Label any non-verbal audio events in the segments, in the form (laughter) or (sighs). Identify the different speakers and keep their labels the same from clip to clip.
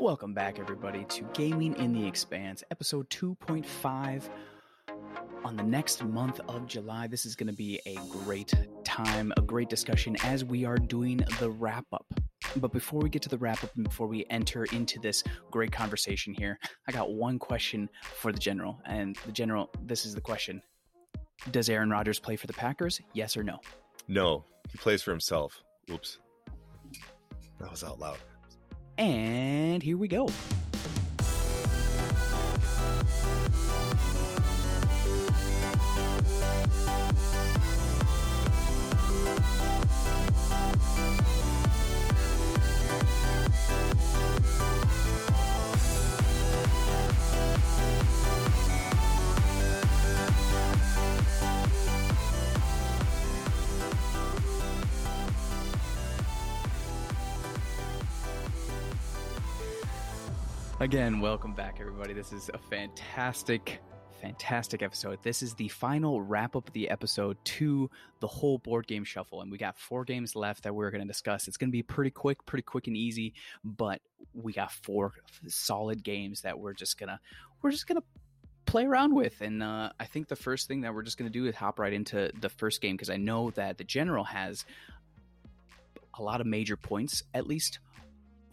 Speaker 1: Welcome back, everybody, to Gaming in the Expanse, episode 2.5. On the next month of July, this is going to be a great time, a great discussion as we are doing the wrap up. But before we get to the wrap up and before we enter into this great conversation here, I got one question for the general. And the general, this is the question Does Aaron Rodgers play for the Packers? Yes or no?
Speaker 2: No, he plays for himself. Oops. That was out loud.
Speaker 1: And here we go. Again, welcome back, everybody. This is a fantastic, fantastic episode. This is the final wrap up of the episode to the whole board game shuffle. And we got four games left that we're going to discuss. It's going to be pretty quick, pretty quick and easy, but we got four solid games that we're just going to, we're just going to play around with. And uh, I think the first thing that we're just going to do is hop right into the first game because I know that the general has a lot of major points, at least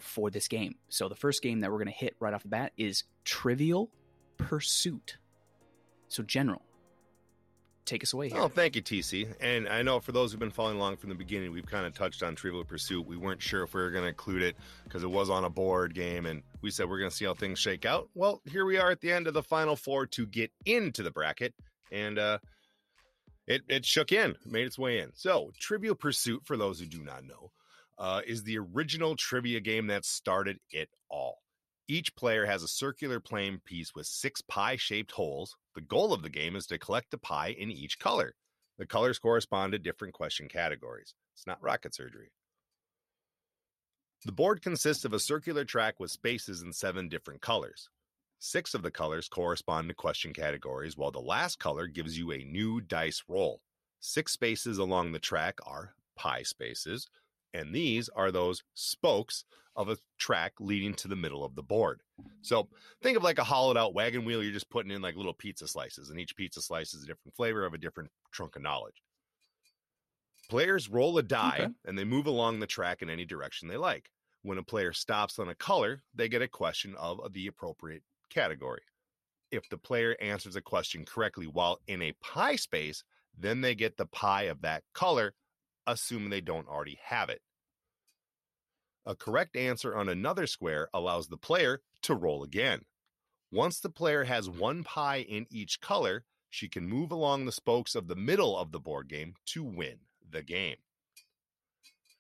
Speaker 1: for this game. So the first game that we're going to hit right off the bat is Trivial Pursuit. So, General, take us away here.
Speaker 2: Oh, thank you, TC. And I know for those who've been following along from the beginning, we've kind of touched on Trivial Pursuit. We weren't sure if we were going to include it because it was on a board game, and we said we're going to see how things shake out. Well, here we are at the end of the final four to get into the bracket, and uh, it it shook in, made its way in. So, Trivial Pursuit, for those who do not know, uh, is the original trivia game that started it all. Each player has a circular playing piece with six pie shaped holes. The goal of the game is to collect a pie in each color. The colors correspond to different question categories. It's not rocket surgery. The board consists of a circular track with spaces in seven different colors. Six of the colors correspond to question categories, while the last color gives you a new dice roll. Six spaces along the track are pie spaces, and these are those spokes of a track leading to the middle of the board. So think of like a hollowed out wagon wheel. You're just putting in like little pizza slices, and each pizza slice is a different flavor of a different trunk of knowledge. Players roll a die okay. and they move along the track in any direction they like. When a player stops on a color, they get a question of the appropriate category. If the player answers a question correctly while in a pie space, then they get the pie of that color assuming they don't already have it. A correct answer on another square allows the player to roll again. Once the player has one pie in each color, she can move along the spokes of the middle of the board game to win the game.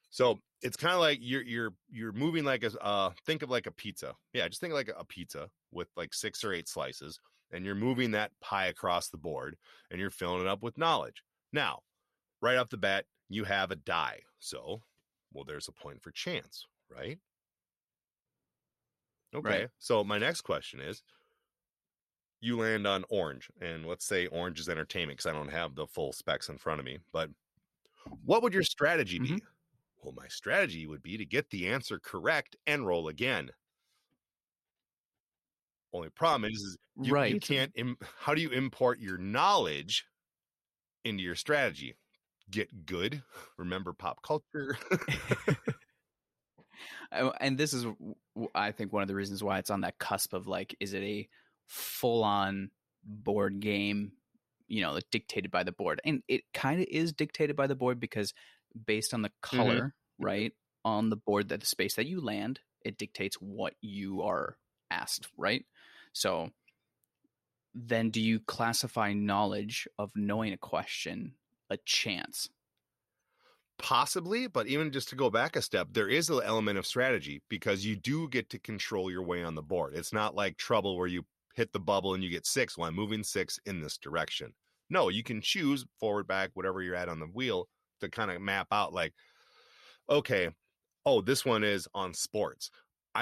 Speaker 2: So it's kind of like you're you're you're moving like a uh, think of like a pizza. Yeah, just think like a pizza with like six or eight slices, and you're moving that pie across the board, and you're filling it up with knowledge. Now, right off the bat, you have a die. So, well, there's a point for chance, right? Okay. Right. So, my next question is you land on orange, and let's say orange is entertainment because I don't have the full specs in front of me, but what would your strategy be? Mm-hmm. Well, my strategy would be to get the answer correct and roll again. Only problem is, is you, right. you can't. Im- how do you import your knowledge into your strategy? Get good, remember pop culture. (laughs)
Speaker 1: and this is, I think, one of the reasons why it's on that cusp of like, is it a full on board game, you know, like dictated by the board? And it kind of is dictated by the board because based on the color, mm-hmm. right, on the board that the space that you land, it dictates what you are asked, right? So then do you classify knowledge of knowing a question a chance.
Speaker 2: Possibly, but even just to go back a step, there is an element of strategy because you do get to control your way on the board. It's not like trouble where you hit the bubble and you get six while I'm moving six in this direction. No, you can choose forward, back, whatever you're at on the wheel to kind of map out like, okay, oh, this one is on sports.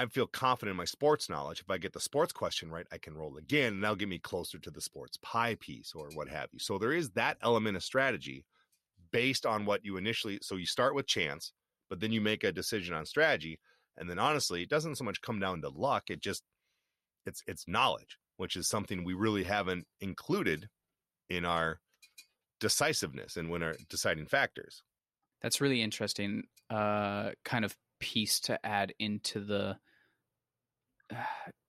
Speaker 2: I feel confident in my sports knowledge. If I get the sports question right, I can roll again, and that'll get me closer to the sports pie piece or what have you. So there is that element of strategy based on what you initially. So you start with chance, but then you make a decision on strategy, And then honestly, it doesn't so much come down to luck, it just it's it's knowledge, which is something we really haven't included in our decisiveness and when our deciding factors.
Speaker 1: That's really interesting. Uh, kind of piece to add into the uh,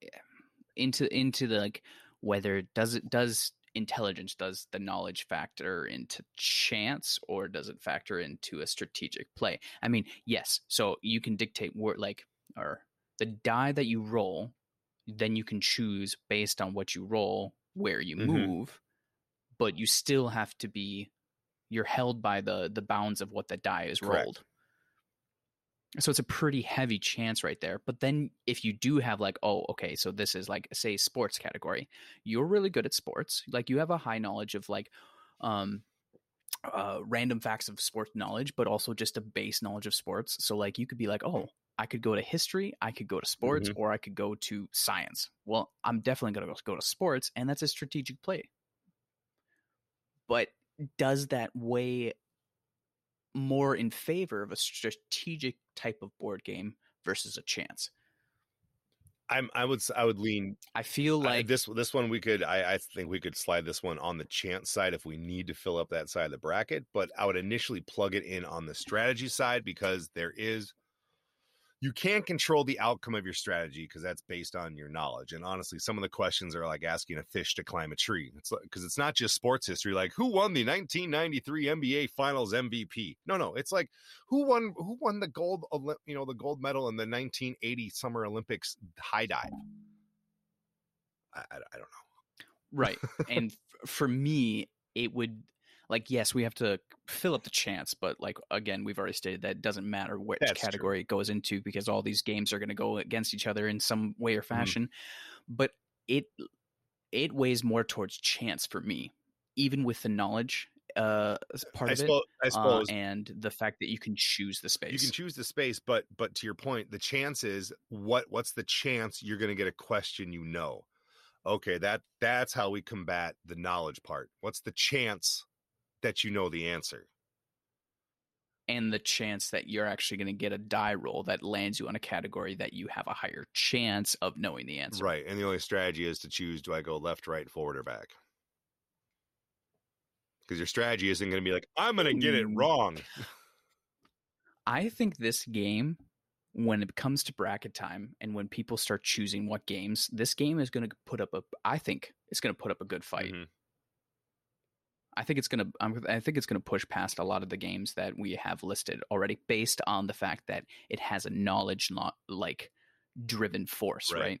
Speaker 1: (sighs) into into the like whether does it does intelligence does the knowledge factor into chance or does it factor into a strategic play i mean yes so you can dictate where like or the die that you roll then you can choose based on what you roll where you
Speaker 2: Mhm.
Speaker 1: move but you still have to be you're held by the the bounds of what the die is
Speaker 2: Correct.
Speaker 1: rolled so it's a pretty heavy chance right there but then if you do have like oh okay so this is like say sports category you're really good at sports like you have a high knowledge of like um uh random facts of sports knowledge but also just a base knowledge of sports. So like you could be like oh i could go to history i could go to sports or i could go to science. Well i'm definitely going to go to sports and that's a strategic play. But does that weigh more in favor of a strategic type of board game versus a chance.
Speaker 2: I'm I would I would lean
Speaker 1: i feel
Speaker 2: I-
Speaker 1: like
Speaker 2: this this one we could I, I think we could slide this one on the chance side if we need to fill up that side of the bracket, but I would initially plug it in on the strategy side because there is you can't control the outcome of your strategy because that's based on your knowledge. And honestly, some of the questions are like asking a fish to climb a tree. It's because it's not just sports history, like who won the 1993 NBA Finals MVP. No, no, it's like who won who won the gold you know the gold medal in the 1980 Summer Olympics high dive. I, I, I don't know.
Speaker 1: right and f- for me it would like yes we have to fill up the chance but like again we've already stated that it doesn't matter which
Speaker 2: That's true.
Speaker 1: category it goes into because all these games are going to go against each other in some way
Speaker 2: Mm-hmm.
Speaker 1: or fashion but it it weighs more towards chance for me even with the knowledge uh as part
Speaker 2: I
Speaker 1: of it
Speaker 2: suppose, I
Speaker 1: uh,
Speaker 2: suppose
Speaker 1: and the fact that you can choose the space
Speaker 2: you can choose the space, but but to your point, the chance is what what's the chance you're going to get a question you know? Okay, that that's how we combat the knowledge part. What's the chance that you know the answer?
Speaker 1: and the chance that you're actually going to get a die roll that lands you on a category that you have a higher chance of knowing the answer
Speaker 2: Right, and the only strategy is to choose: do I go left, right, forward, or back? Because your strategy isn't going to be like I'm going to get it
Speaker 1: Mm.
Speaker 2: wrong. (laughs)
Speaker 1: I think this game, when it comes to bracket time and when people start choosing what games, this game is going to put up a. I think it's going to put up a good fight.
Speaker 2: Mhm.
Speaker 1: I think it's going to. I'm, think it's going to push past a lot of the games that we have listed already, based on the fact that it has a knowledge, not like driven force,
Speaker 2: Right.
Speaker 1: right?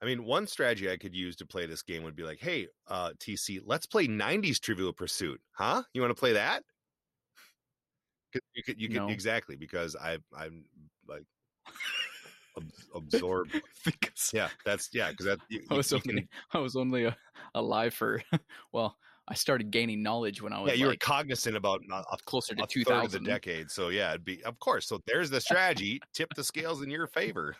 Speaker 2: I mean, one strategy I could use to play this game would be like, "Hey, uh, TC, let's play '90s Trivial Pursuit, huh? You want to play that?" You could, you could
Speaker 1: No.
Speaker 2: exactly because I, I'm like (laughs) ab- absorbed.
Speaker 1: because
Speaker 2: Yeah, that's yeah, because that you,
Speaker 1: I was only
Speaker 2: can- (laughs)
Speaker 1: I was only uh, alive for (laughs) well, I started gaining knowledge when I was
Speaker 2: yeah, you were cognizant about a, a
Speaker 1: closer to two
Speaker 2: of the decade. So yeah, it'd be of course. So there's the strategy. Tip the scales in your favor.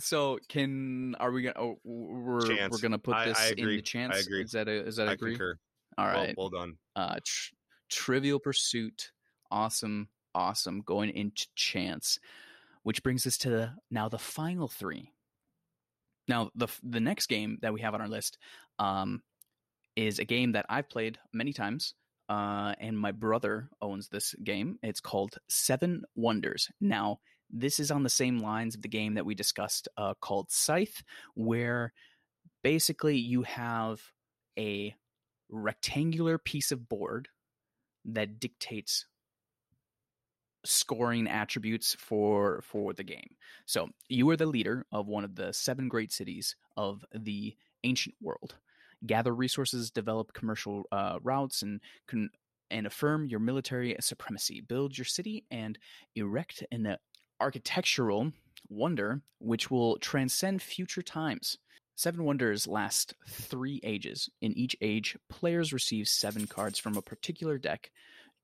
Speaker 1: So can are we gonna? Oh, we're
Speaker 2: Chance.
Speaker 1: we're gonna put this
Speaker 2: I
Speaker 1: in
Speaker 2: agree.
Speaker 1: the chance.
Speaker 2: I agree.
Speaker 1: Is that a, is that
Speaker 2: I
Speaker 1: agree?
Speaker 2: concur.
Speaker 1: All
Speaker 2: Well- well, done.
Speaker 1: uh, tr- Trivial Pursuit, awesome, awesome. Going into chance, which brings us to the, now the final three. Now the the next game that we have on our list um, is a game that I've played many times, uh, and my brother owns this game. It's called Seven Wonders. Now this is on the same lines of the game that we discussed uh, called Scythe, where basically you have a rectangular piece of board that dictates scoring attributes for for the game. So you are the leader of one of the seven great cities of the ancient world. Gather resources, develop commercial uh, routes, and con- and affirm your military supremacy. Build your city and erect an architectural wonder which will transcend future times. Seven Wonders last three ages. In each age, players receive seven cards from a particular deck.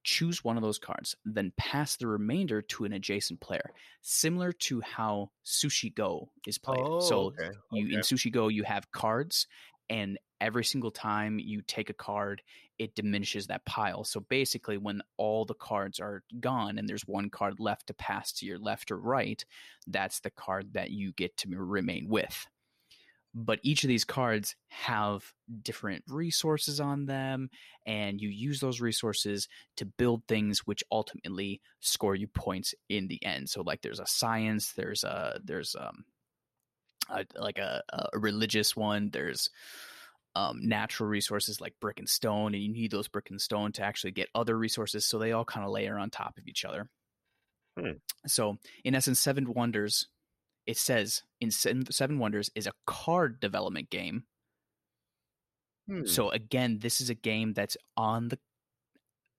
Speaker 1: Choose one of those cards, then pass the remainder to an adjacent player, similar to how Sushi Go is played. so
Speaker 2: okay.
Speaker 1: you in. Sushi Go you have cards, and every single time you take a card, it diminishes that pile. So basically, when all the cards are gone and there's one card left to pass to your left or right, that's the card that you get to remain with. But each of these cards have different resources on them, and you use those resources to build things which ultimately score you points in the end. So, like, there's a science, there's a there's um, a, like a, a religious one, there's um, natural resources like brick and stone, and you need those brick and stone to actually get other resources. So they all kind of layer on top of each other. Hmm. So, in essence, Seven Wonders, it says in Seven Wonders is a card development game. Hmm. So again, this is a game that's on the.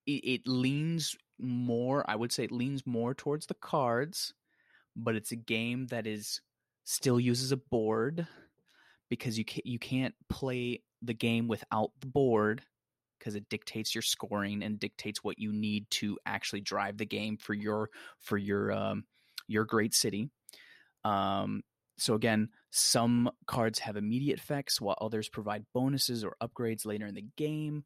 Speaker 1: It, it leans more. I would say it leans more towards the cards, but it's a game that is still uses a board because you can't you can't play the game without the board because it dictates your scoring and dictates what you need to actually drive the game for your for your um, your great city. Um, so again, some cards have immediate effects, while others provide bonuses or upgrades later in the game.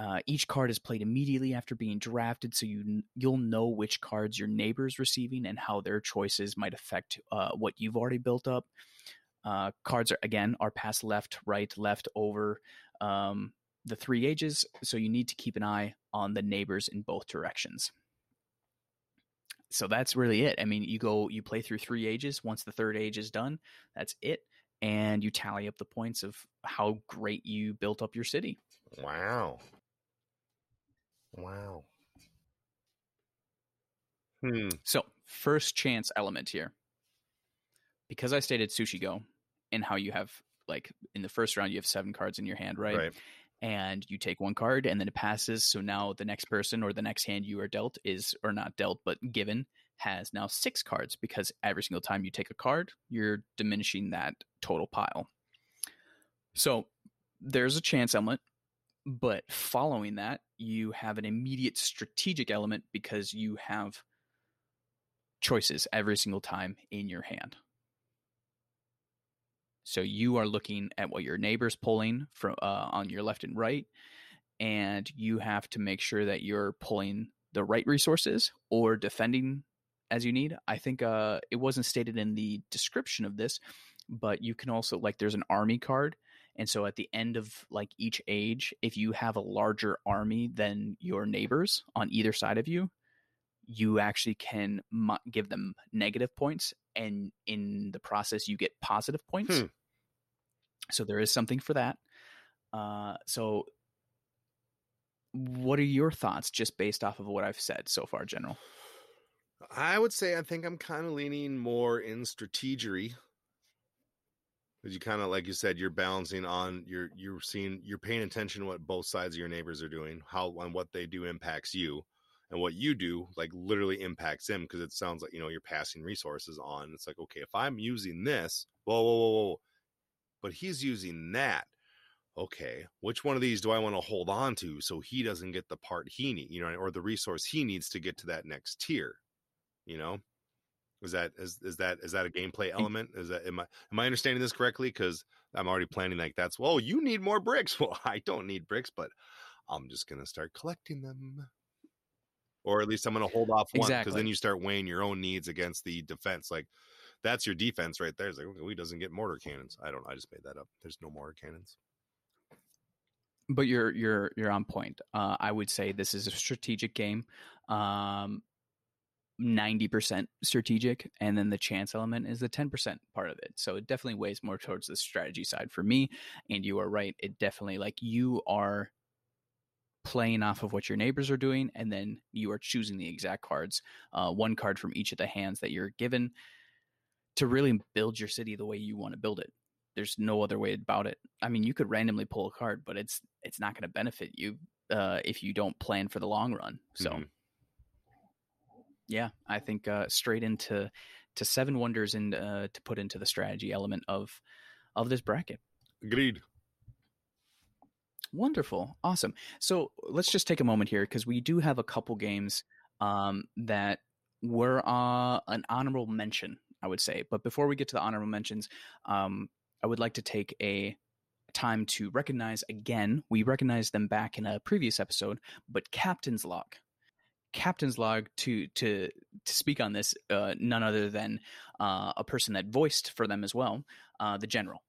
Speaker 1: Uh, each card is played immediately after being drafted, so you you'll know which cards your neighbor's receiving and how their choices might affect uh, what you've already built up. Uh, cards are again are passed left, right, left, over um, the three ages, so you need to keep an eye on the neighbors in both directions. So that's really it. I mean, you go, you play through three ages. Once the third age is done, that's it, and you tally up the points of how great you built up your city.
Speaker 2: Wow. Wow. Hmm.
Speaker 1: So, first chance element here because I stated sushi go and how you have like in the first round you have seven cards in your hand, right?
Speaker 2: Right.
Speaker 1: And you take one card and then it passes. So now the next person or the next hand you are dealt is or not dealt, but given has now six cards because every single time you take a card, you're diminishing that total pile. So there's a chance element, but following that, you have an immediate strategic element because you have choices every single time in your hand. So you are looking at what your neighbor's pulling from uh, on your left and right, and you have to make sure that you're pulling the right resources or defending as you need. I think uh, it wasn't stated in the description of this, but you can also like there's an army card, and so at the end of like each age, if you have a larger army than your neighbors on either side of you, you actually can give them negative points and in the process you get positive points. Hmm. so there is something for that. Uh, so what are your thoughts just based off of what i've said so far general?
Speaker 2: I would say i think i'm kind of leaning more in strategery because you kind of like you said you're balancing on you're you're seeing you're paying attention to what both sides of your neighbors are doing how and what they do impacts you and what you do like literally impacts him because it sounds like you know you're passing resources on it's like okay if i'm using this whoa whoa whoa whoa but he's using that okay which one of these do i want to hold on to so he doesn't get the part he need you know or the resource he needs to get to that next tier you know is that is, is that is that a gameplay element is that am i am i understanding this correctly because i'm already planning like that's well you need more bricks (laughs) well i don't need bricks but i'm just gonna start collecting them or at least I'm going to hold off one because exactly. then you start weighing your own needs against the defense. Like that's your defense right there. It's like okay, he doesn't get mortar cannons. I don't. I just made that up. There's no mortar cannons.
Speaker 1: But you're you're you're on point. Uh, I would say this is a strategic game. Um, 90% strategic and then the chance element is the 10% part of it so it definitely weighs more towards the strategy side for me and you are right it definitely like you are playing off of what your neighbors are doing, and then you are choosing the exact cards, uh, one card from each of the hands that you're given to really build your city the way you want to build it. There's no other way about it. I mean, you could randomly pull a card, but it's it's not going to benefit you uh, if you don't plan for the long run. So, mm-hmm. Yeah, I think uh, straight into to seven wonders and uh, to put into the strategy element of of this bracket.
Speaker 2: Agreed.
Speaker 1: Wonderful. Awesome. So let's just take a moment here because we do have a couple games um, that were uh, an honorable mention, I would say. But before we get to the honorable mentions, um, I would like to take a time to recognize again. We recognized them back in a previous episode, but Captain's Log. Captain's Log to to to speak on this, uh, none other than uh, a person that voiced for them as well, uh, the General.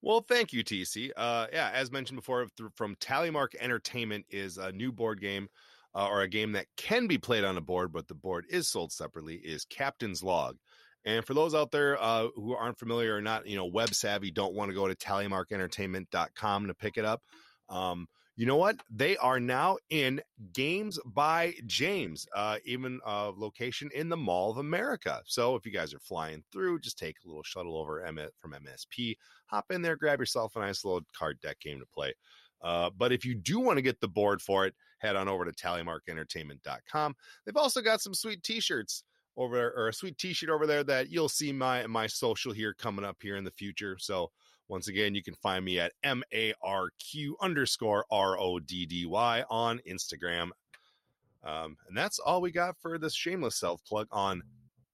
Speaker 2: Well, thank you, TC. Uh, yeah, as mentioned before, th- from Tallymark Entertainment is a new board game uh, or a game that can be played on a board, but the board is sold separately. Is Captain's Log. And for those out there uh, who aren't familiar or not, you know, web savvy, don't want to go to tallymarkentertainment.com to pick it up. Um, you know what? They are now in Games by James, uh, even a location in the Mall of America. So if you guys are flying through, just take a little shuttle over from MSP, hop in there, grab yourself a nice little card deck game to play. Uh, but if you do want to get the board for it, head on over to tallymarkentertainment.com. They've also got some sweet t-shirts over or a sweet t-shirt over there that you'll see my my social here coming up here in the future. So once again, you can find me at M A R Q underscore R O D D Y on Instagram. Um, and that's all we got for this shameless self plug on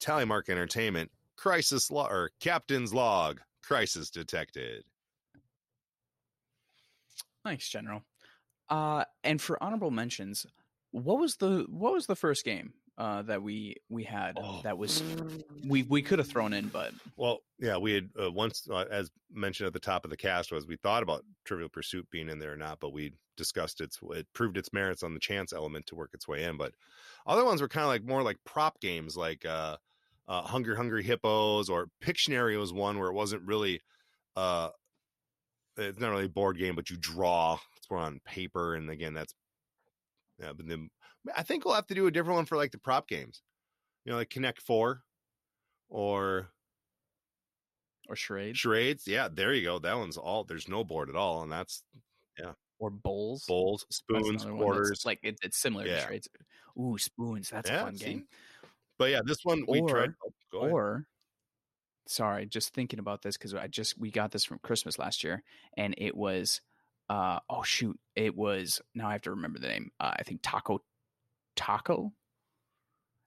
Speaker 2: Tallymark Entertainment. Crisis Log or Captain's Log. Crisis detected.
Speaker 1: Thanks, General. Uh, and for honorable mentions, what was the what was the first game uh, that we we had
Speaker 2: Oh.
Speaker 1: that was we we could have thrown in, but
Speaker 2: Well, yeah, we had uh, once, uh, as mentioned at the top of the cast, was we thought about Trivial Pursuit being in there or not, but we discussed its it proved its merits on the chance element to work its way in. But other ones were kind of like more like prop games, like uh, uh, Hungry Hungry Hippos or Pictionary was one where it wasn't really uh, it's not really a board game, but you draw. It's more on paper, and again, that's yeah. But then I think we'll have to do a different one for like the prop games, you know, like Connect Four or
Speaker 1: or charades
Speaker 2: charades. Yeah, there you go. That one's all. There's no board at all, and that's yeah.
Speaker 1: or bowls.
Speaker 2: bowls, spoons,
Speaker 1: another one that's
Speaker 2: quarters.
Speaker 1: Like it, it's similar
Speaker 2: Yeah.
Speaker 1: to charades. Ooh, spoons. That's
Speaker 2: Yeah,
Speaker 1: a fun
Speaker 2: see?
Speaker 1: game.
Speaker 2: But yeah, this one we tried. Oh.
Speaker 1: Or sorry, just thinking about this because I just we got this from Christmas last year, and it was uh oh shoot, it was now I have to remember the name. Uh, I think Taco Taco.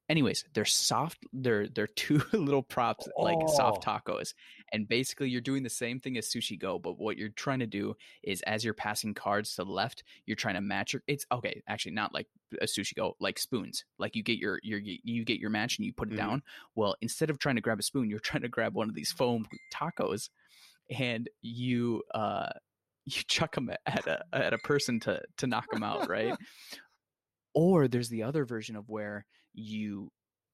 Speaker 1: Anyways, they're soft. They're they're two (laughs) little props like soft
Speaker 2: Oh.
Speaker 1: tacos, and basically you're doing the same thing as Sushi Go, but what you're trying to do is as you're passing cards to the left, you're trying to match your. It's okay, actually not like a Sushi Go, like spoons. Like you get your your you get your match and you put it
Speaker 2: Mhm.
Speaker 1: down. Well, instead of trying to grab a spoon, you're trying to grab one of these foam tacos, and you uh you chuck them at a at a person to to knock them out, right? (laughs) or there's the other version of where you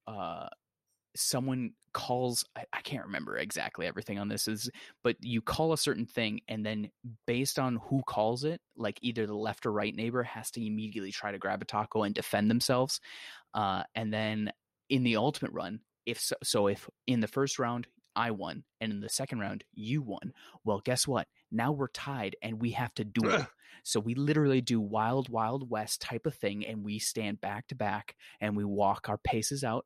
Speaker 1: uh someone calls I, I can't remember exactly everything on this is but you call a certain thing and then based on who calls it like either the left or right neighbor has to immediately try to grab a taco and defend themselves uh and then in the ultimate run if so, so if in the first round I won and in the second round you won well guess what now we're tied and we have to duel so we literally do wild, wild west type of thing, and we stand back to back and we walk our paces out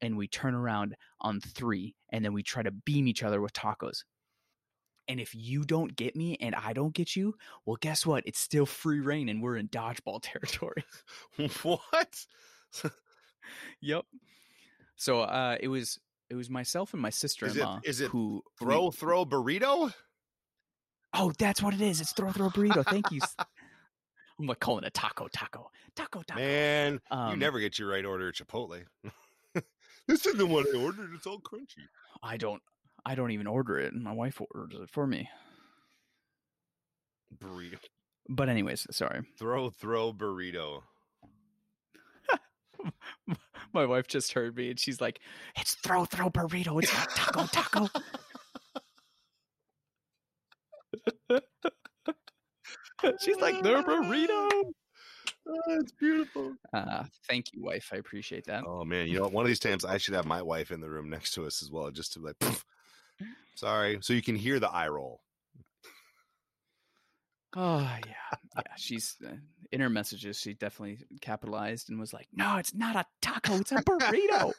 Speaker 1: and we turn around on three and then we try to beam each other with tacos. And if you don't get me and I don't get you, well, guess what? It's still free reign and we're in dodgeball (laughs) territory. (laughs)
Speaker 2: what? (laughs)
Speaker 1: yep. So uh, it was it was myself and my sister in law
Speaker 2: is it
Speaker 1: who
Speaker 2: Throw, throw burrito.
Speaker 1: Oh, that's what it is. It's throw throw burrito. Thank you. (laughs) I'm like calling it a taco, taco, taco, taco.
Speaker 2: Man, you
Speaker 1: Um,
Speaker 2: never get your right order at Chipotle. (laughs) this isn't what I ordered. It's all crunchy.
Speaker 1: I don't I don't even order it. My wife orders it for me.
Speaker 2: Burrito.
Speaker 1: But anyways, sorry.
Speaker 2: Throw, throw burrito. (laughs)
Speaker 1: My wife just heard me and she's like, "It's throw throw burrito. It's not taco taco." (laughs) she's like, "The burrito."
Speaker 2: Oh, it's beautiful.
Speaker 1: Uh, thank you, wife. I appreciate that.
Speaker 2: Oh man, you know? One of these times I should have my wife in the room next to us as well, just to like, "Pff, sorry, so you can hear the eye roll.
Speaker 1: Oh yeah, yeah. She's uh, in her messages. She definitely capitalized and was like, "No, it's not a taco. It's a burrito."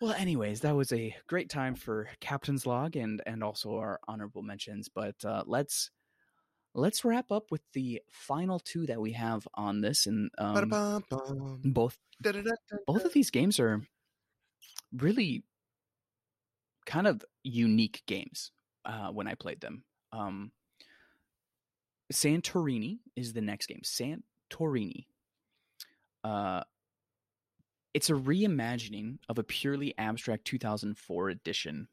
Speaker 1: Well, anyways, that was a great time for Captain's Log and and also our honorable mentions. But uh, let's let's wrap up with the final two that we have on this, and um, both both of these games are really kind of unique games. uh, when I played them. Um, Santorini is the next game. Santorini. Uh, it's a reimagining of a purely abstract 2004 edition.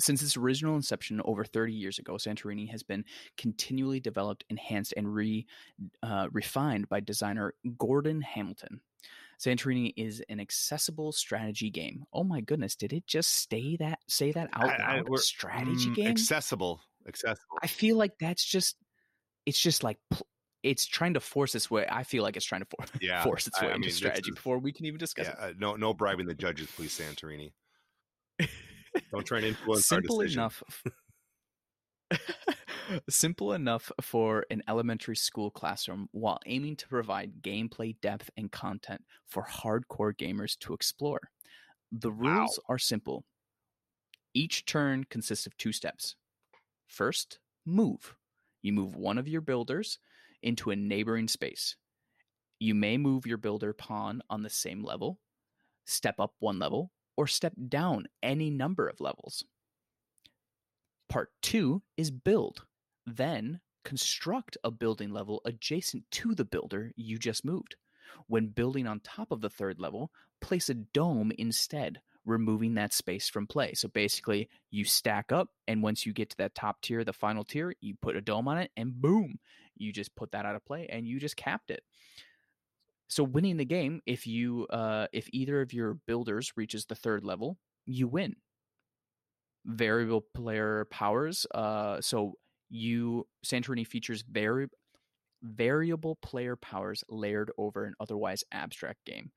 Speaker 1: Since its original inception over 30 years ago, Santorini has been continually developed, enhanced, and re, uh, refined by designer Gordon Hamilton. Santorini is an accessible strategy game. Oh my goodness, did it just stay that say that out
Speaker 2: I- I-
Speaker 1: loud? strategy
Speaker 2: Mm,
Speaker 1: game?
Speaker 2: Accessible. Accessible.
Speaker 1: I feel like that's just it's just like it's trying to force its way. I feel like it's trying to for- (laughs)
Speaker 2: Yeah,
Speaker 1: force its way
Speaker 2: I
Speaker 1: into
Speaker 2: mean,
Speaker 1: strategy
Speaker 2: is-
Speaker 1: before we can even discuss
Speaker 2: Yeah, uh, no, no bribing the judges, please, Santorini. Don't try and (laughs) influence
Speaker 1: simple
Speaker 2: our decision.
Speaker 1: enough (laughs) simple enough for an elementary school classroom while aiming to provide gameplay depth and content for hardcore gamers to explore the
Speaker 2: Wow.
Speaker 1: rules are simple each turn consists of two steps first move you move one of your builders into a neighboring space you may move your builder pawn on the same level step up one level or step down any number of levels Part two is build. Then construct a building level adjacent to the builder you just moved. When building on top of the third level, place a dome instead, removing that space from play. So basically, you stack up, and once you get to that top tier, the final tier, you put a dome on it, and boom, you just put that out of play, and you just capped it. So winning the game, if you uh, if either of your builders reaches the third level, you win variable player powers. Uh, so you Santorini features vari- variable player powers layered over an otherwise abstract game.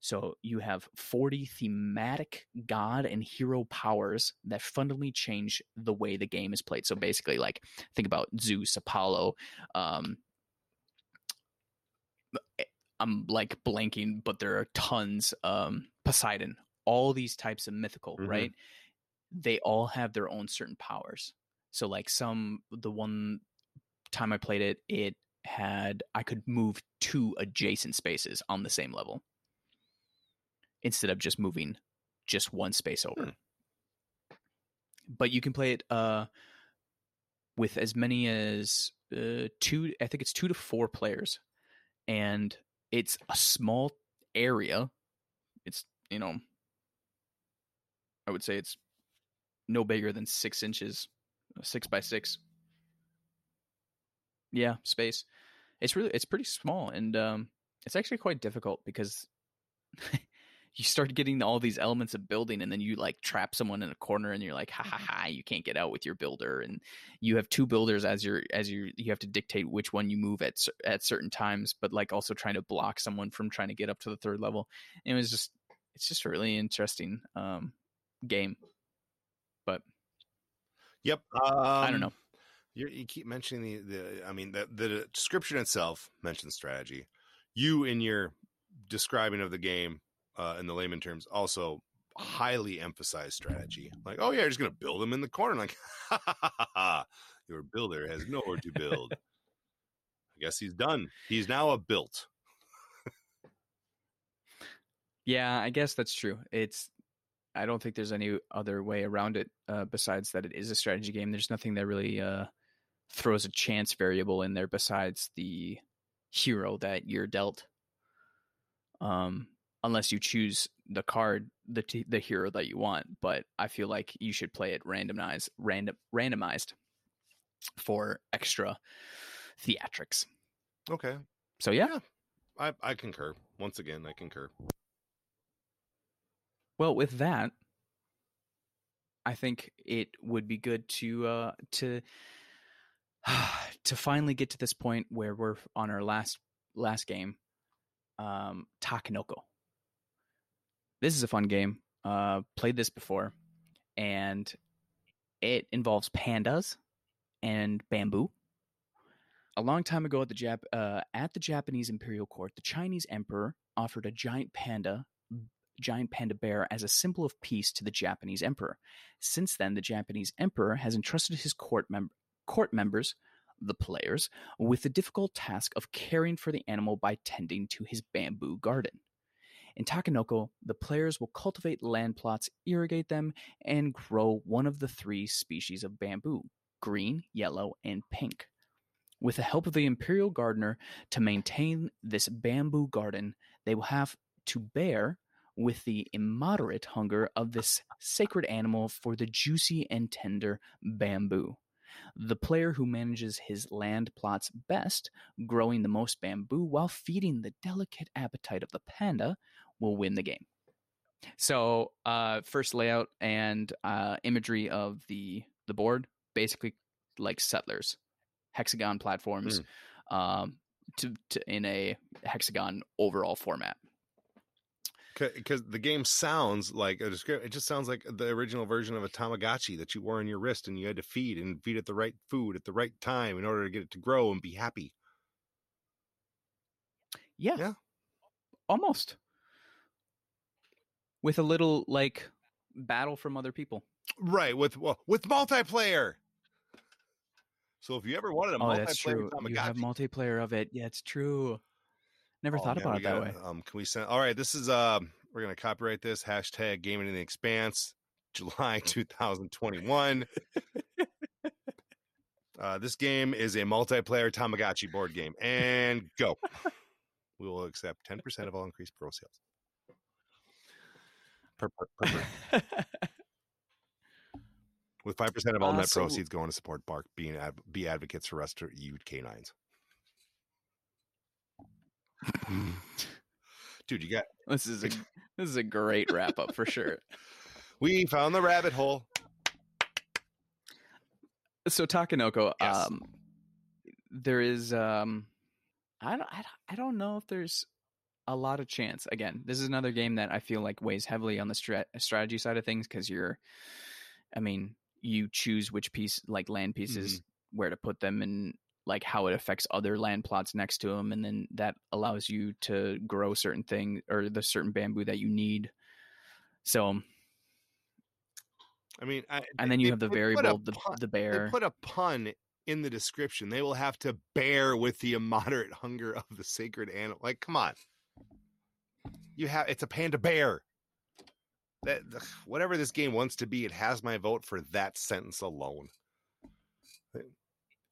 Speaker 1: So you have 40 thematic god and hero powers that fundamentally change the way the game is played. So basically, like think about Zeus, Apollo. Um, I'm like blanking, but there are tons. Um, Poseidon, all these types of mythical,
Speaker 2: Mhm.
Speaker 1: right? They all have their own certain powers. So like some the one time I played it, it had I could move two adjacent spaces on the same level instead of just moving just one space over.
Speaker 2: Hmm.
Speaker 1: But you can play it uh with as many as uh, two I think it's 2 to 4 players and it's a small area. It's, you know, I would say it's no bigger than six inches, six by six. Yeah, space. It's really it's pretty small, and um, it's actually quite difficult because (laughs) you start getting all these elements of building, and then you like trap someone in a corner, and you're like, ha ha ha, you can't get out with your builder, and you have two builders as your as your you have to dictate which one you move at at certain times, but like also trying to block someone from trying to get up to the third level. And it was just it's just a really interesting um, game. But
Speaker 2: Yep. Um,
Speaker 1: I don't know.
Speaker 2: You're, you keep mentioning the, the I mean, the, the description itself mentions strategy. You, in your describing of the game uh, in the layman terms, also highly emphasize strategy. Like, oh, yeah, you're just to build them in the corner. Like, ha, ha, ha. your builder has nowhere to build. I guess he's done. He's now a built.
Speaker 1: Yeah, I guess that's true. It's I don't think there's any other way around it uh, besides that it is a strategy game. There's nothing that really uh, throws a chance variable in there besides the hero that you're dealt. Um, unless you choose the card, the t- the hero that you want. But I feel like you should play it randomized, random randomized for extra theatrics.
Speaker 2: Okay.
Speaker 1: So yeah,
Speaker 2: Yeah. I, I concur. Once again, I concur.
Speaker 1: Well, with that, I think it would be good to uh, to (sighs) to finally get to this point where we're on our last last game, um, Takanoko. This is a fun game. Uh, played this before, and it involves pandas and bamboo. A long time ago at the Jap- uh, at the Japanese imperial court, the Chinese emperor offered a giant panda giant panda bear as a symbol of peace to the Japanese emperor. Since then, the Japanese emperor has entrusted his court, mem- court members, the players, with the difficult task of caring for the animal by tending to his bamboo garden. In Takenoko, the players will cultivate land plots, irrigate them, and grow one of the three species of bamboo green, yellow, and pink. With the help of the Imperial Gardener to maintain this bamboo garden, they will have to bear with the immoderate hunger of this sacred animal for the juicy and tender bamboo. The player who manages his land plots best, growing the most bamboo while feeding the delicate appetite of the panda, will win the game. So, uh, first layout and uh, imagery of the the board, basically like settlers, hexagon platforms, um, to, to in a hexagon overall format.
Speaker 2: because the game sounds like a description. It just sounds like the original version of a Tamagotchi that you wore on your wrist and you had to feed and feed it the right food at the right time in order to get it to grow and be happy.
Speaker 1: Yeah.
Speaker 2: Yeah.
Speaker 1: Almost. With a little like battle from other people.
Speaker 2: Right with well, with multiplayer. So if you ever wanted a
Speaker 1: Oh,
Speaker 2: multiplayer
Speaker 1: that's true.
Speaker 2: Tamagotchi,
Speaker 1: You have multiplayer of it. Yeah, it's true. Never
Speaker 2: Oh,
Speaker 1: thought
Speaker 2: man,
Speaker 1: about it that way.
Speaker 2: Um, can we send? All right, this is uh, we're gonna copyright this hashtag Gaming in the Expanse, (laughs) July 2021. uh, this game is a multiplayer Tamagotchi board game, and go. we will accept 10% of all increased pro sales. Per, per, per. (laughs) With 5% of all
Speaker 1: Uh,
Speaker 2: net
Speaker 1: so-
Speaker 2: proceeds going to support Bark, being ad, be advocates for rescued canines. Dude, you got (laughs)
Speaker 1: this is a this is a great wrap up for sure. (laughs)
Speaker 2: We found the rabbit hole.
Speaker 1: So Takanoko,
Speaker 2: Yes.
Speaker 1: um, there is um, I don't, I don't I don't know if there's a lot of chance. Again, this is another game that I feel like weighs heavily on the stra- strategy side of things because you're, I mean, you choose which piece like land pieces mm-hmm. where to put them and like how it affects other land plots next to them, and then that allows you to grow certain thing or the certain bamboo that you need. So,
Speaker 2: I mean, I,
Speaker 1: and then you
Speaker 2: they-
Speaker 1: have the variable, the
Speaker 2: pun-
Speaker 1: the bear.
Speaker 2: put a pun in the description. They will have to bear with the immoderate (laughs) hunger of the sacred animal. Like, come on. You have it's a panda bear. That whatever this game wants to be, it has my vote for that sentence alone.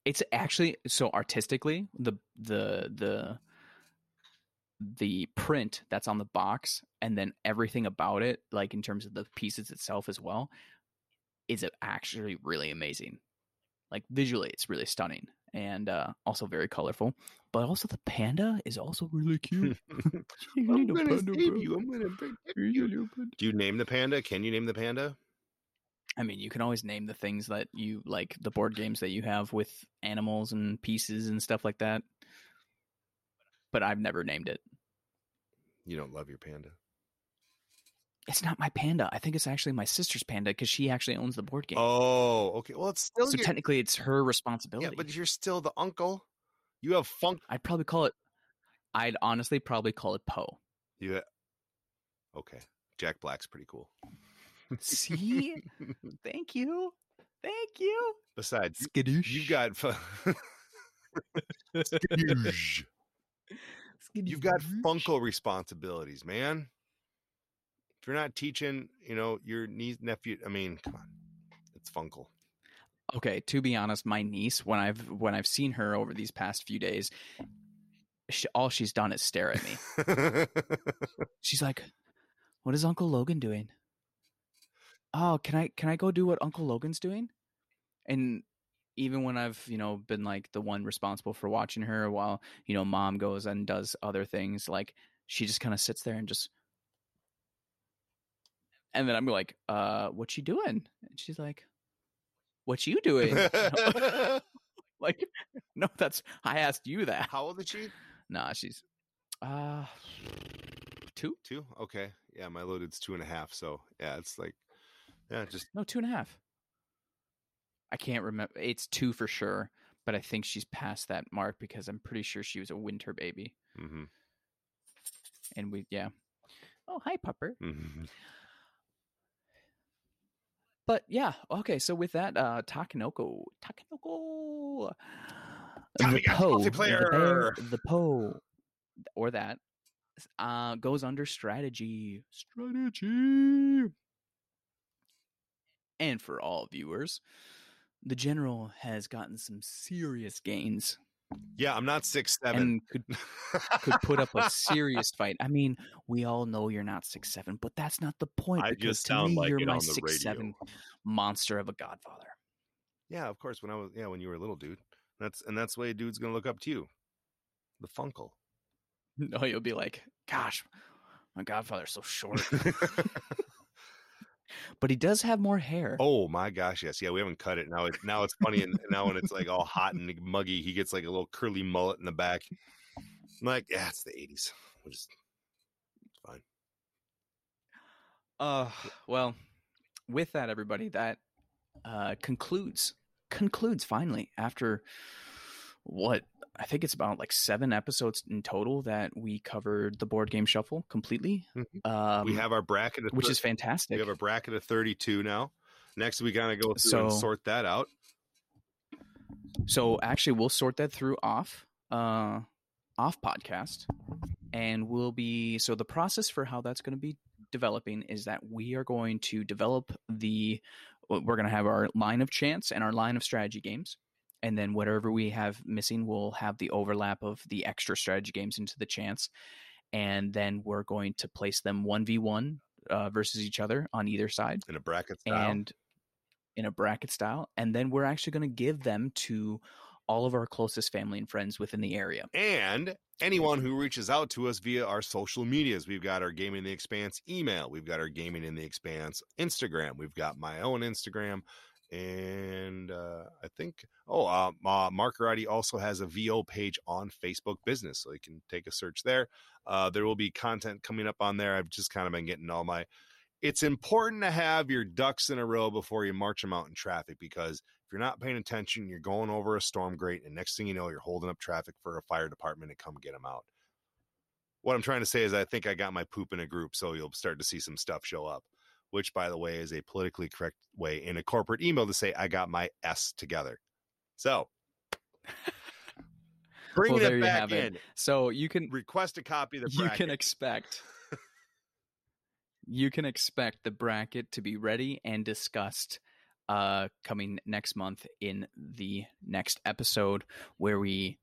Speaker 1: it's actually so artistically the the the the print that's on the box and then everything about it like in terms of the pieces itself as well is actually really amazing like visually it's really stunning and uh also very colorful but also the panda is also really cute (laughs)
Speaker 2: I'm gonna
Speaker 1: panda,
Speaker 2: save
Speaker 1: bro.
Speaker 2: you. I'm gonna protect (laughs)
Speaker 1: You
Speaker 2: you.
Speaker 1: need a panda.
Speaker 2: Do you name the panda? Can you name the panda?
Speaker 1: I mean, you can always name the things that you like, the board games that you have with animals and pieces and stuff like that. But I've never named it.
Speaker 2: You don't love your panda.
Speaker 1: It's not my panda. I think it's actually my sister's panda because she actually owns the board game.
Speaker 2: Oh, okay. Well, it's still
Speaker 1: so
Speaker 2: your-
Speaker 1: technically, it's her responsibility.
Speaker 2: yeah, but you're still the uncle. You have funk.
Speaker 1: I'd probably call it. I'd honestly probably call it Po.
Speaker 2: You okay? Jack Black's pretty cool. (laughs)
Speaker 1: See, thank you, thank you.
Speaker 2: Besides, you-
Speaker 1: Skadoosh. (laughs)
Speaker 2: you've got fu- Skadoosh. you've got Funkle responsibilities, man. If you're not teaching, you know, your niece nephew, I mean, come on, it's Funkle.
Speaker 1: Okay, to be honest, my niece when I've when I've seen her over these past few days, she, all she's done is stare at me. (laughs) She's like, "What is Uncle Logan doing?" Oh, can I can I go do what Uncle Logan's doing? And even when I've you know been like the one responsible for watching her while you know mom goes and does other things, like she just kind of sits there and just. And then I'm like, "Uh, what you doing?" And she's like, "What you doing?" (laughs) (laughs) like, no, that's I asked you that.
Speaker 2: How old is she?
Speaker 1: Nah, she's uh two.
Speaker 2: Two. Okay. Yeah, my loaded's two and a half. So yeah, it's like, yeah, just
Speaker 1: No, two and a half. I can't remember. It's two for sure, but I think she's past that mark because I'm pretty sure she was a winter baby.
Speaker 2: hmm
Speaker 1: And we, yeah. Oh, hi, pupper.
Speaker 2: hmm
Speaker 1: But yeah, okay. So with that, uh, Takanoko,
Speaker 2: Tamagotchi
Speaker 1: the
Speaker 2: Po,
Speaker 1: the the Po, or that uh, goes under strategy. Strategy. And for all viewers, the general has gotten some serious gains
Speaker 2: Yeah, I'm not six seven.
Speaker 1: and could could put up a (laughs) serious fight. I mean, we all know you're not six seven, but that's not the point.
Speaker 2: I just sound
Speaker 1: me,
Speaker 2: like
Speaker 1: you're my six
Speaker 2: radio.
Speaker 1: seven monster of a godfather.
Speaker 2: yeah, of course. When I was yeah, when you were a little dude, that's and that's the way a dude's gonna look up to you. The Funkle.
Speaker 1: No, (laughs) oh, you'll be like, gosh, my godfather's so short, (laughs) but he does have more hair.
Speaker 2: oh my gosh, yes, yeah. We haven't cut it now. It, now it's funny, and now when it's like all hot and muggy, he gets like a little curly mullet in the back. I'm like, yeah, it's the '80s. We'll just it's fine.
Speaker 1: Uh, well, with that, everybody, that uh, concludes concludes finally after what I think it's about like seven episodes in total that we covered the board game shuffle completely.
Speaker 2: Mhm.
Speaker 1: Um,
Speaker 2: we have our bracket, of
Speaker 1: which is fantastic.
Speaker 2: we have a bracket of 32 now. Next, we gotta go through and sort that out.
Speaker 1: So actually, we'll sort that through off, uh, off podcast, and we'll be. So the process for how that's going to be developing is that we are going to develop the. We're going to have our line of chance and our line of strategy games, and then whatever we have missing, we'll have the overlap of the extra strategy games into the chance, and then we're going to place them one v one uh, versus each other on either side
Speaker 2: in a bracket style.
Speaker 1: and in a bracket style and then we're actually going to give them to all of our closest family and friends within the area
Speaker 2: and anyone who reaches out to us via our social medias. We've got our Gaming in the Expanse email. We've got our Gaming in the Expanse Instagram. We've got my own Instagram. And uh, I think, oh, uh, uh, Mark Garati also has a VO page on Facebook Business. So you can take a search there. Uh, there will be content coming up on there. I've just kind of been getting all my. It's important to have your ducks in a row before you march them out in traffic because if you're not paying attention, you're going over a storm grate, and next thing you know, you're holding up traffic for a fire department to come get them out. What I'm trying to say is, I think I got my poop in a group, so you'll start to see some stuff show up. Which, by the way, is a politically correct way in a corporate email to say I got my S together. So, (laughs) bring
Speaker 1: there
Speaker 2: it back
Speaker 1: have it.
Speaker 2: in,
Speaker 1: so you can
Speaker 2: request a copy of the
Speaker 1: you can expect (laughs) you can expect the bracket to be ready and discussed uh coming next month in the next episode where we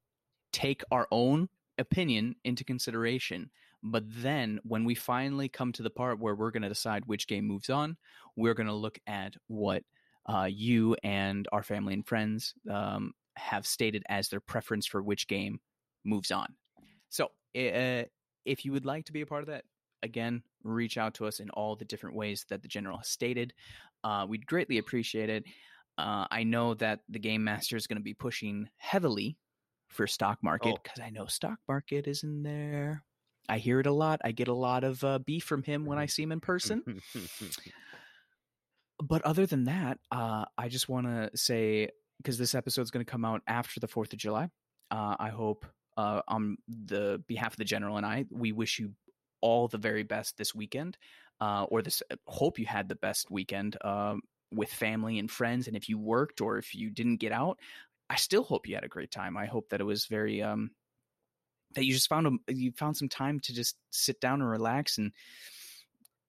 Speaker 1: take our own opinion into consideration but then when we finally come to the part where we're going to decide which game moves on we're going to look at what uh, you and our family and friends um, have stated as their preference for which game moves on. So uh, if you would like to be a part of that again reach out to us in all the different ways that the general has stated. Uh, we'd greatly appreciate it. Uh, i know that the game master is going to be pushing heavily for stock market
Speaker 2: Oh.
Speaker 1: because i know stock market is in there i hear it a lot i get a lot of uh, beef from him when i see him in person (laughs) but other than that, uh, I just want to say because this episode is going to come out after the Fourth of July. Uh, I hope uh, on the behalf of the general and I, we wish you all the very best this weekend, uh, or this. Hope you had the best weekend um, with family and friends, and if you worked or if you didn't get out, I still hope you had a great time. I hope that it was very um, that you just found a, you found some time to just sit down and relax and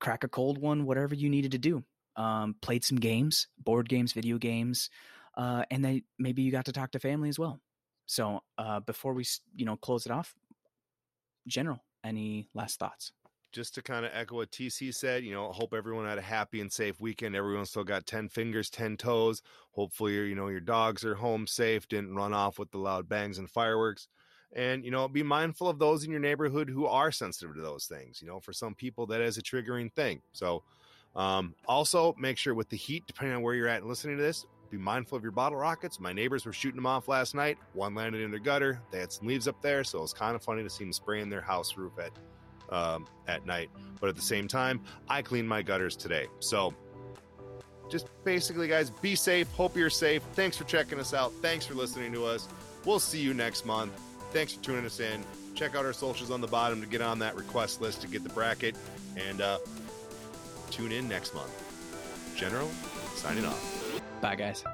Speaker 1: crack a cold one, whatever you needed to do um, played some games, board games, video games, uh, and then maybe you got to talk to family as well. So uh, before we, you know, close it off, General, any last thoughts?
Speaker 2: just to kind of echo what TC said, you know, hope everyone had a happy and safe weekend. Everyone still got 10 fingers, 10 toes. Hopefully, you know, your dogs are home safe, didn't run off with the loud bangs and fireworks. And, you know, be mindful of those in your neighborhood who are sensitive to those things. You know, for some people, that is a triggering thing. So, um, also make sure with the heat, depending on where you're at and listening to this, be mindful of your bottle rockets. My neighbors were shooting them off last night. One landed in their gutter. They had some leaves up there. So it was kind of funny to see them spraying their house roof at um, at night. But at the same time, I cleaned my gutters today. So just basically, guys, be safe. Hope you're safe. Thanks for checking us out. Thanks for listening to us. We'll see you next month. Thanks for tuning us in. Check out our socials on the bottom to get on that request list to get the bracket. And uh, tune in next month. General, signing off.
Speaker 1: Bye, guys.